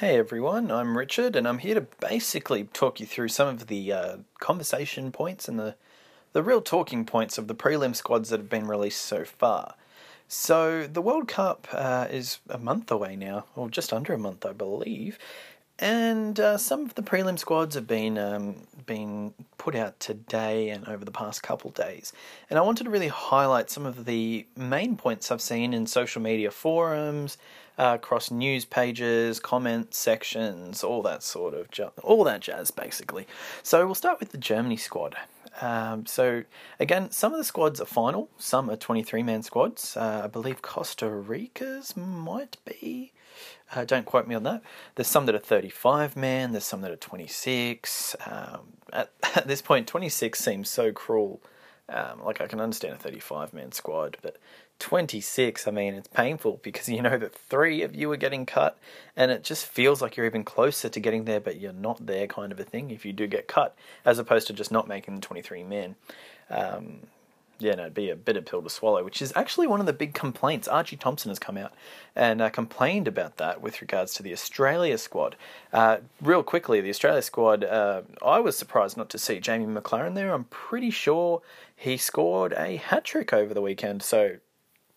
Hey everyone, I'm Richard, and I'm here to basically talk you through some of the uh, conversation points and the the real talking points of the prelim squads that have been released so far. So the World Cup uh, is a month away now, or just under a month, I believe, and uh, some of the prelim squads have been um, been put out today and over the past couple days. And I wanted to really highlight some of the main points I've seen in social media forums, uh, across news pages, comment sections, all that sort of ju- all that jazz, basically. So we'll start with the Germany squad. Um, so again, some of the squads are final, some are 23 man squads. Uh, I believe Costa Rica's might be. Uh, don't quote me on that. There's some that are 35 man, there's some that are 26. Um, at, at, this point, 26 seems so cruel. Um, like, I can understand a 35 man squad, but 26, I mean, it's painful because you know that three of you are getting cut, and it just feels like you're even closer to getting there, but you're not there, kind of a thing, if you do get cut, as opposed to just not making the 23 men. Um, yeah, no, it'd be a bitter pill to swallow, which is actually one of the big complaints. Archie Thompson has come out and uh, complained about that with regards to the Australia squad. Uh, real quickly, the Australia squad, uh, I was surprised not to see Jamie McLaren there. I'm pretty sure he scored a hat trick over the weekend, so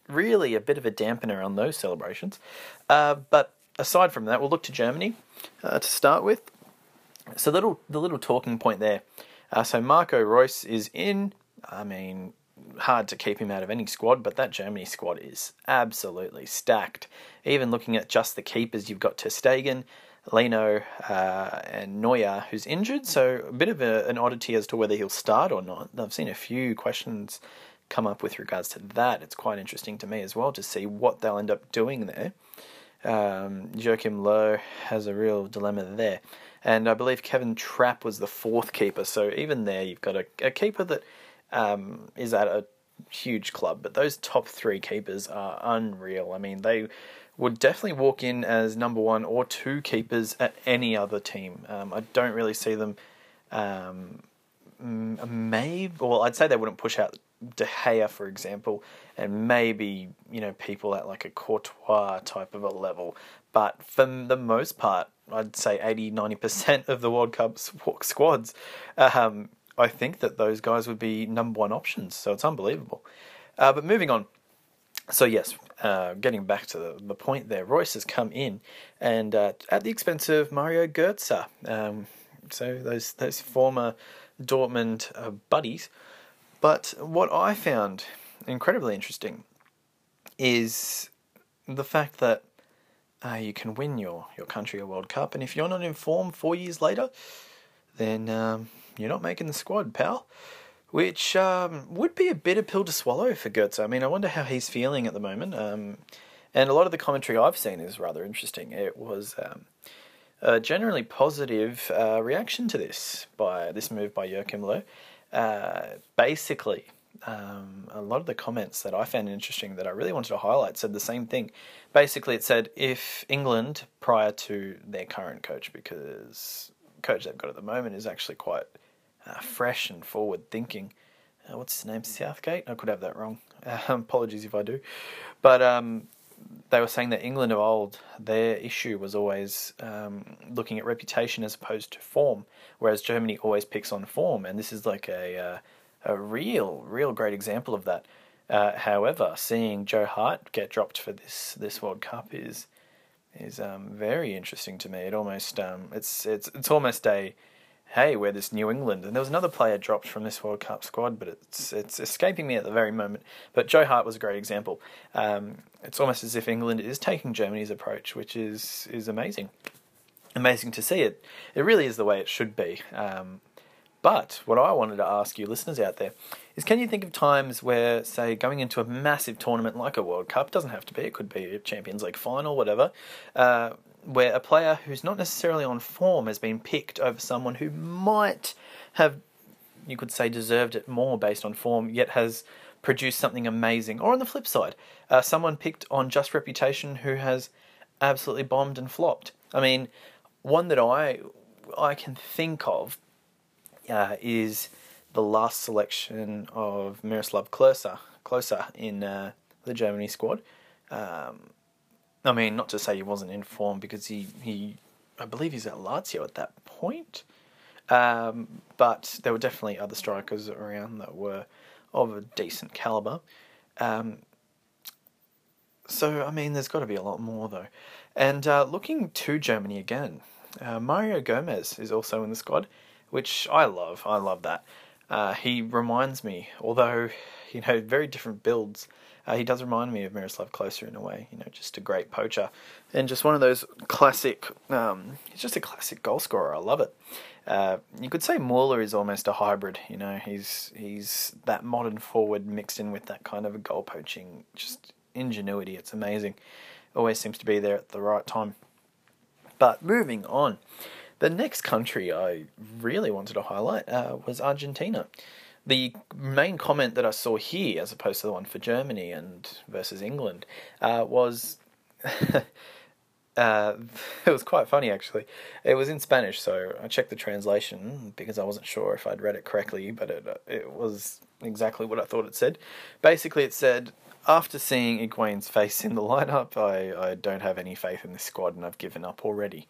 really a bit of a dampener on those celebrations. Uh, but aside from that, we'll look to Germany uh, to start with. So, little the little talking point there. Uh, so Marco Reus is in. I mean, hard to keep him out of any squad, but that Germany squad is absolutely stacked. Even looking at just the keepers, you've got ter Stegen, Leno, uh, and Neuer, who's injured. So a bit of a, an oddity as to whether he'll start or not. I've seen a few questions come up with regards to that. It's quite interesting to me as well to see what they'll end up doing there. Um, Joachim Low has a real dilemma there. And I believe Kevin Trapp was the fourth keeper. So even there, you've got a, a keeper that um, is at a huge club, but those top three keepers are unreal. I mean, they would definitely walk in as number one or two keepers at any other team. Um, I don't really see them. Um, maybe, well, I'd say they wouldn't push out De Gea, for example, and maybe you know people at like a Courtois type of a level. But for the most part, I'd say 80 90% of the World Cup squads um, I think that those guys would be number one options. So it's unbelievable. Uh, but moving on. So yes, uh, getting back to the, the, point there, Reus has come in, and uh, at the expense of Mario Götze. Um, so those those former Dortmund uh, buddies. But what I found incredibly interesting is the fact that uh, you can win your, your country a World Cup, and if you're not in form four years later, then um, you're not making the squad, pal. Which um, would be a bitter pill to swallow for Götze. I mean, I wonder how he's feeling at the moment. Um, and a lot of the commentary I've seen is rather interesting. It was um, a generally positive uh, reaction to this by this move by Joachim Löw. Uh, basically, um, a lot of the comments that I found interesting that I really wanted to highlight said the same thing. Basically, it said if England, prior to their current coach, because coach they've got at the moment is actually quite uh, fresh and forward thinking. Uh, what's his name? Southgate? I could have that wrong. Um, apologies if I do. But um, they were saying that England of old, their issue was always um, looking at reputation as opposed to form, whereas Germany always picks on form, and this is like a uh, a real, real great example of that. Uh, however, seeing Joe Hart get dropped for this this World Cup is is um, very interesting to me. It almost um, it's it's it's almost a hey, we're this New England. And there was another player dropped from this World Cup squad, but it's it's escaping me at the very moment. But Joe Hart was a great example. Um, it's almost as if England is taking Germany's approach, which is is amazing, amazing to see it. It really is the way it should be. Um, but what I wanted to ask you, listeners out there, is can you think of times where, say, going into a massive tournament like a World Cup, doesn't have to be, it could be a Champions League final, whatever, uh, where a player who's not necessarily on form has been picked over someone who might have, you could say, deserved it more based on form, yet has produced something amazing. Or on the flip side, uh, someone picked on just reputation who has absolutely bombed and flopped. I mean, one that I I can think of uh, is the last selection of Miroslav Klose, Klose in uh, the Germany squad. Um, I mean, not to say he wasn't informed because he, he I believe he's at Lazio at that point. Um, but there were definitely other strikers around that were of a decent caliber. Um, so, I mean, there's got to be a lot more, though. And uh, looking to Germany again, uh, Mario Gomez is also in the squad, which I love. I love that. Uh, he reminds me, although, you know, very different builds, uh, he does remind me of Miroslav Klose in a way, you know, just a great poacher. And just one of those classic, um, he's just a classic goal scorer. I love it. Uh, you could say Mueller is almost a hybrid. You know, he's he's that modern forward mixed in with that kind of a goal poaching, just ingenuity. It's amazing. Always seems to be there at the right time. But moving on, the next country I really wanted to highlight uh, was Argentina. The main comment that I saw here, as opposed to the one for Germany and versus England, uh, was Uh, it was quite funny actually. It was in Spanish, so I checked the translation because I wasn't sure if I'd read it correctly, but it uh, it was exactly what I thought it said. Basically, it said, "After seeing Higuain's face in the lineup, I, I don't have any faith in this squad, and I've given up already."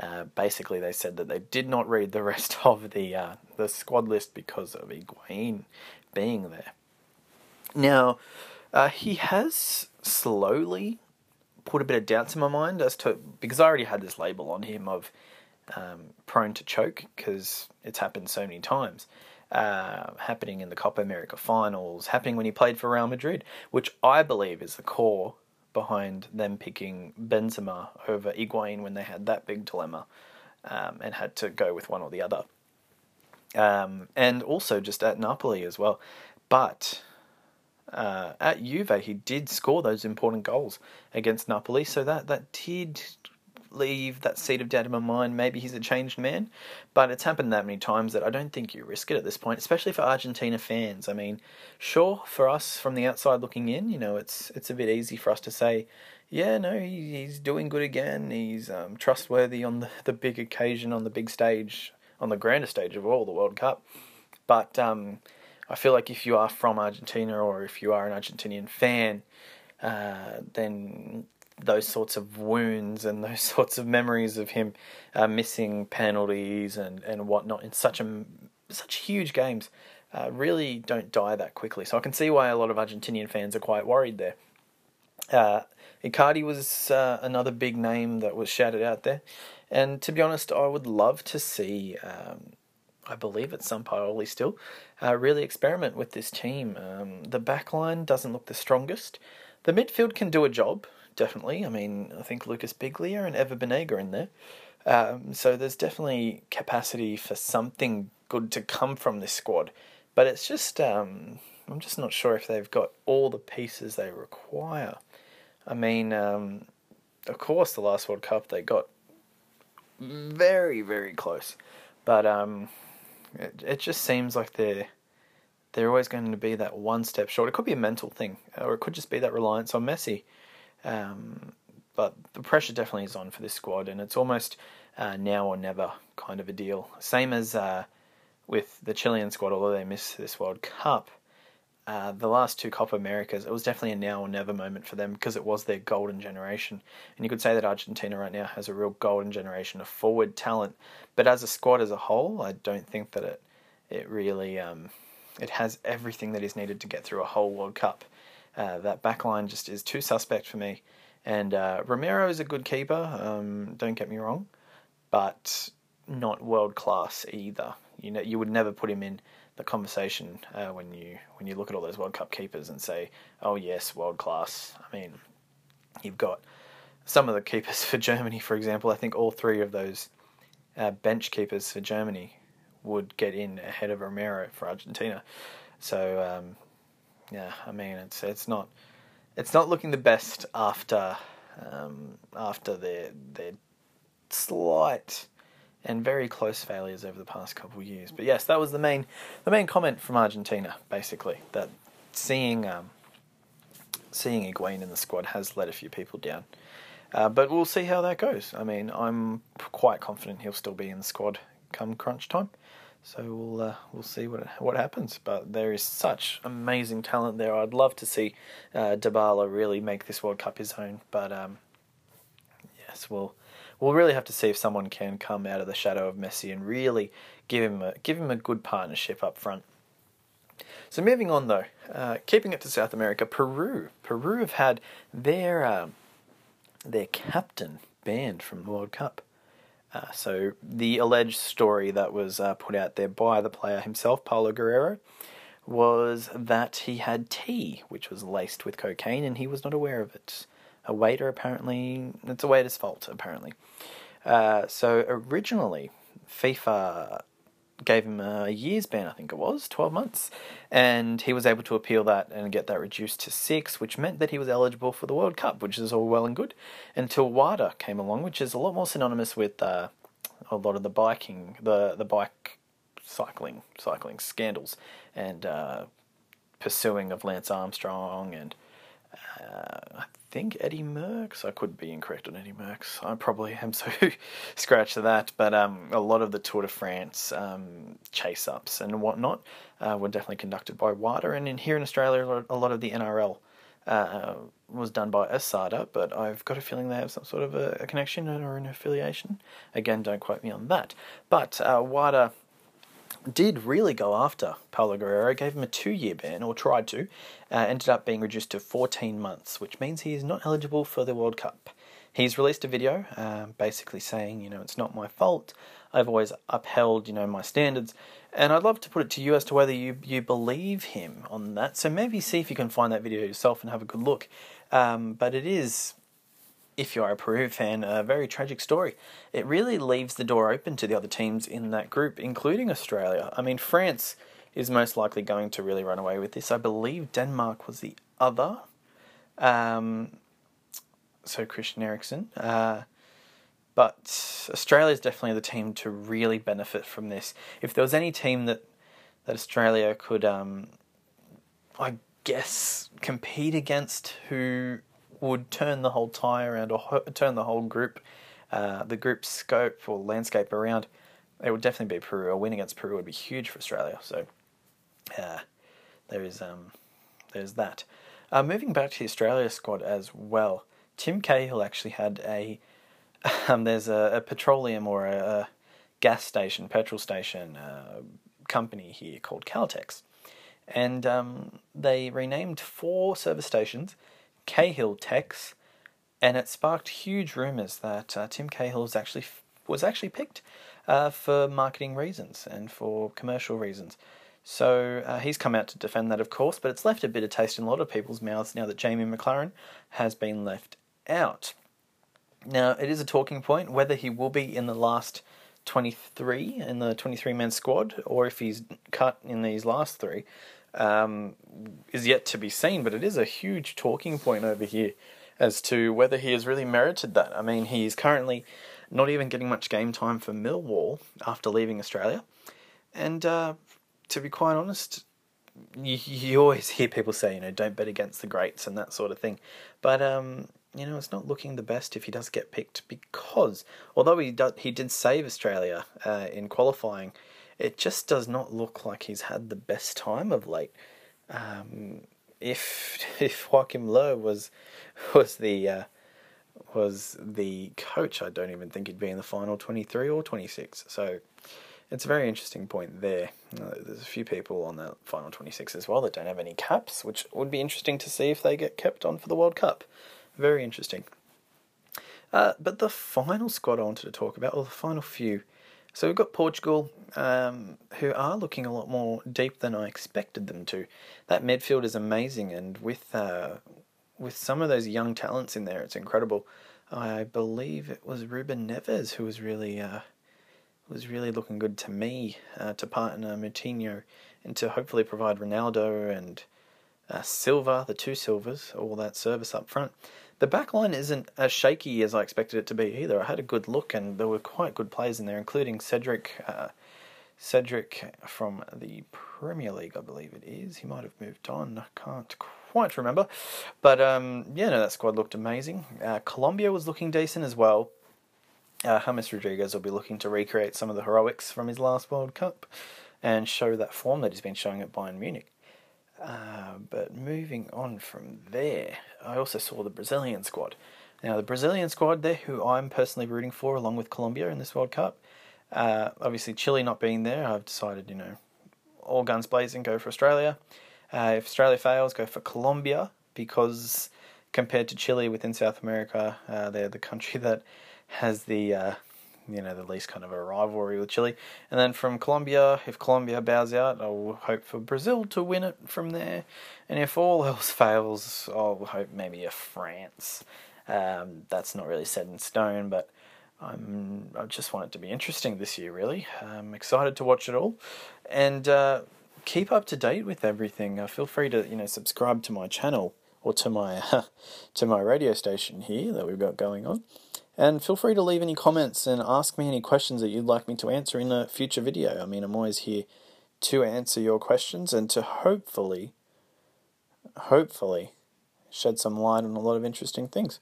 Uh, basically, they said that they did not read the rest of the uh, the squad list because of Higuain being there. Now, uh, he has slowly put a bit of doubts in my mind as to because I already had this label on him of um, prone to choke because it's happened so many times. Uh, happening in the Copa America finals, happening when he played for Real Madrid, which I believe is the core behind them picking Benzema over Higuain when they had that big dilemma um, and had to go with one or the other. Um, and also just at Napoli as well. But uh, at Juve, he did score those important goals against Napoli, so that, that did leave that seed of doubt in my mind. Maybe he's a changed man, but it's happened that many times that I don't think you risk it at this point, especially for Argentina fans. I mean, sure, for us from the outside looking in, you know, it's it's a bit easy for us to say, yeah, no, he, he's doing good again. He's um, trustworthy on the, the big occasion, on the big stage, on the grandest stage of all, the World Cup. But um, I feel like if you are from Argentina or if you are an Argentinian fan, uh, then those sorts of wounds and those sorts of memories of him uh, missing penalties and, and whatnot in such a such huge games uh, really don't die that quickly. So I can see why a lot of Argentinian fans are quite worried there. Uh, Icardi was uh, another big name that was shouted out there, and to be honest, I would love to see um, I believe it's Sampaoli still, uh, really experiment with this team. Um, the back line doesn't look the strongest. The midfield can do a job, definitely. I mean, I think Lucas Biglia and Ever Banega in there. Um, so there's definitely capacity for something good to come from this squad. But it's just, um, I'm just not sure if they've got all the pieces they require. I mean, um, of course, the last World Cup they got very, very close. But um, it, it just seems like they're they're always going to be that one step short. It could be a mental thing, or it could just be that reliance on Messi. Um, but the pressure definitely is on for this squad, and it's almost uh, now or never kind of a deal. Same as uh, with the Chilean squad, although they missed this World Cup. Uh, the last two Copa Americas, it was definitely a now or never moment for them because it was their golden generation. And you could say that Argentina right now has a real golden generation of forward talent. But as a squad as a whole, I don't think that it it really um, it has everything that is needed to get through a whole World Cup. Uh, that backline just is too suspect for me. And uh, Romero is a good keeper. Um, don't get me wrong, but not world class either. You know, you would never put him in the conversation uh, when you when you look at all those World Cup keepers and say, "Oh yes, world class." I mean, you've got some of the keepers for Germany, for example. I think all three of those uh, bench keepers for Germany would get in ahead of Romero for Argentina. So um, yeah, I mean it's it's not it's not looking the best after um, after their their slight and very close failures over the past couple of years. But yes, that was the main the main comment from Argentina, basically that seeing um, seeing Higuain in the squad has let a few people down. Uh, but we'll see how that goes. I mean, I'm quite confident he'll still be in the squad come crunch time. So we'll uh, we'll see what what happens. But there is such amazing talent there. I'd love to see uh, Dybala really make this World Cup his own. But um, yes, we'll we'll really have to see if someone can come out of the shadow of Messi and really give him a, give him a good partnership up front. So moving on though, uh, keeping it to South America, Peru. Peru have had their uh, their captain banned from the World Cup. Uh, so the alleged story that was uh, put out there by the player himself, Paolo Guerrero, was that he had tea which was laced with cocaine and he was not aware of it. A waiter apparently, it's a waiter's fault apparently. Uh, so originally, FIFA gave him a year's ban, I think it was, 12 months. And he was able to appeal that and get that reduced to six, which meant that he was eligible for the World Cup, which is all well and good, until WADA came along, which is a lot more synonymous with uh, a lot of the biking, the, the bike cycling, cycling scandals, and uh, pursuing of Lance Armstrong and uh, think Eddie Merckx. I could be incorrect on Eddie Merckx. I probably am so scratch to that. But um, a lot of the Tour de France um, chase ups and whatnot uh, were definitely conducted by WADA. And in, here in Australia, a lot of the NRL uh, was done by ASADA, but I've got a feeling they have some sort of a, a, connection or an affiliation. Again, don't quote me on that. But uh, WADA did really go after Paolo Guerrero, gave him a two year ban, or tried to, uh, ended up being reduced to 14 months, which means he is not eligible for the World Cup. He's released a video uh, basically saying, you know, it's not my fault. I've always upheld, you know, my standards. And I'd love to put it to you as to whether you, you believe him on that. So maybe see if you can find that video yourself and have a good look. Um, but it is if you are a Peru fan, a very tragic story. It really leaves the door open to the other teams in that group, including Australia. I mean, France is most likely going to really run away with this. I believe Denmark was the other. Um, so Christian Eriksen. Uh, but Australia is definitely the team to really benefit from this. If there was any team that that Australia could, um, I guess, compete against who would turn the whole tie around or turn the whole group, uh, the group scope or landscape around, it would definitely be Peru. A win against Peru would be huge for Australia. So, uh, there is um, there's that. Uh, moving back to the Australia squad as well, Tim Cahill actually had a um, there's a, a, petroleum or a, a, gas station, petrol station uh, company here called Caltex, and um, they renamed four service stations Cahill Tex, and it sparked huge rumours that uh, Tim Cahill was actually was actually picked uh, for marketing reasons and for commercial reasons. So uh, he's come out to defend that, of course, but it's left a bitter taste in a lot of people's mouths now that Jamie McLaren has been left out. Now, it is a talking point whether he will be in the last 23 in the 23 man squad or if he's cut in these last three um, is yet to be seen, but it is a huge talking point over here as to whether he has really merited that. I mean, he is currently not even getting much game time for Millwall after leaving Australia. And uh, to be quite honest, you, you always hear people say, you know, don't bet against the greats and that sort of thing. But, um, you know, it's not looking the best if he does get picked because although he, do, he did save Australia uh, in qualifying, it just does not look like he's had the best time of late. Um, if if Joachim Low was was the uh, was the coach, I don't even think he'd be in the final twenty three or twenty six. So it's a very interesting point there. Uh, there's a few people on the final twenty six as well that don't have any caps, which would be interesting to see if they get kept on for the World Cup. Very interesting. Uh, but the final squad I wanted to talk about, or the final few, so we've got Portugal, um, who are looking a lot more deep than I expected them to. That midfield is amazing, and with uh, with some of those young talents in there, it's incredible. I believe it was Ruben Neves who was really uh, was really looking good to me uh, to partner Moutinho and to hopefully provide Ronaldo and uh, Silva, the two Silvas, all that service up front. The back line isn't as shaky as I expected it to be either. I had a good look, and there were quite good players in there, including Cedric. Uh, Cedric from the Premier League, I believe it is. He might have moved on. I can't quite remember. But um, yeah, no, that squad looked amazing. Uh, Colombia was looking decent as well. Uh, James Rodriguez will be looking to recreate some of the heroics from his last World Cup and show that form that he's been showing at Bayern Munich. Uh, but moving on from there, I also saw the Brazilian squad. Now, the Brazilian squad there, who I'm personally rooting for, along with Colombia in this World Cup. Uh, obviously, Chile not being there, I've decided, you know, all guns blazing, go for Australia. Uh, if Australia fails, go for Colombia because compared to Chile within South America, uh, they're the country that has the uh, you know the least kind of a rivalry with Chile. And then from Colombia, if Colombia bows out, I'll hope for Brazil to win it from there. And if all else fails, I'll hope maybe a France. Um, that's not really set in stone, but I'm, I just want it to be interesting this year, really. I'm excited to watch it all. And uh, keep up to date with everything. Uh, feel free to you know subscribe to my channel or to my to my radio station here that we've got going on. And feel free to leave any comments and ask me any questions that you'd like me to answer in a future video. I mean, I'm always here to answer your questions and to hopefully, hopefully, shed some light on a lot of interesting things.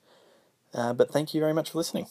Uh, but thank you very much for listening.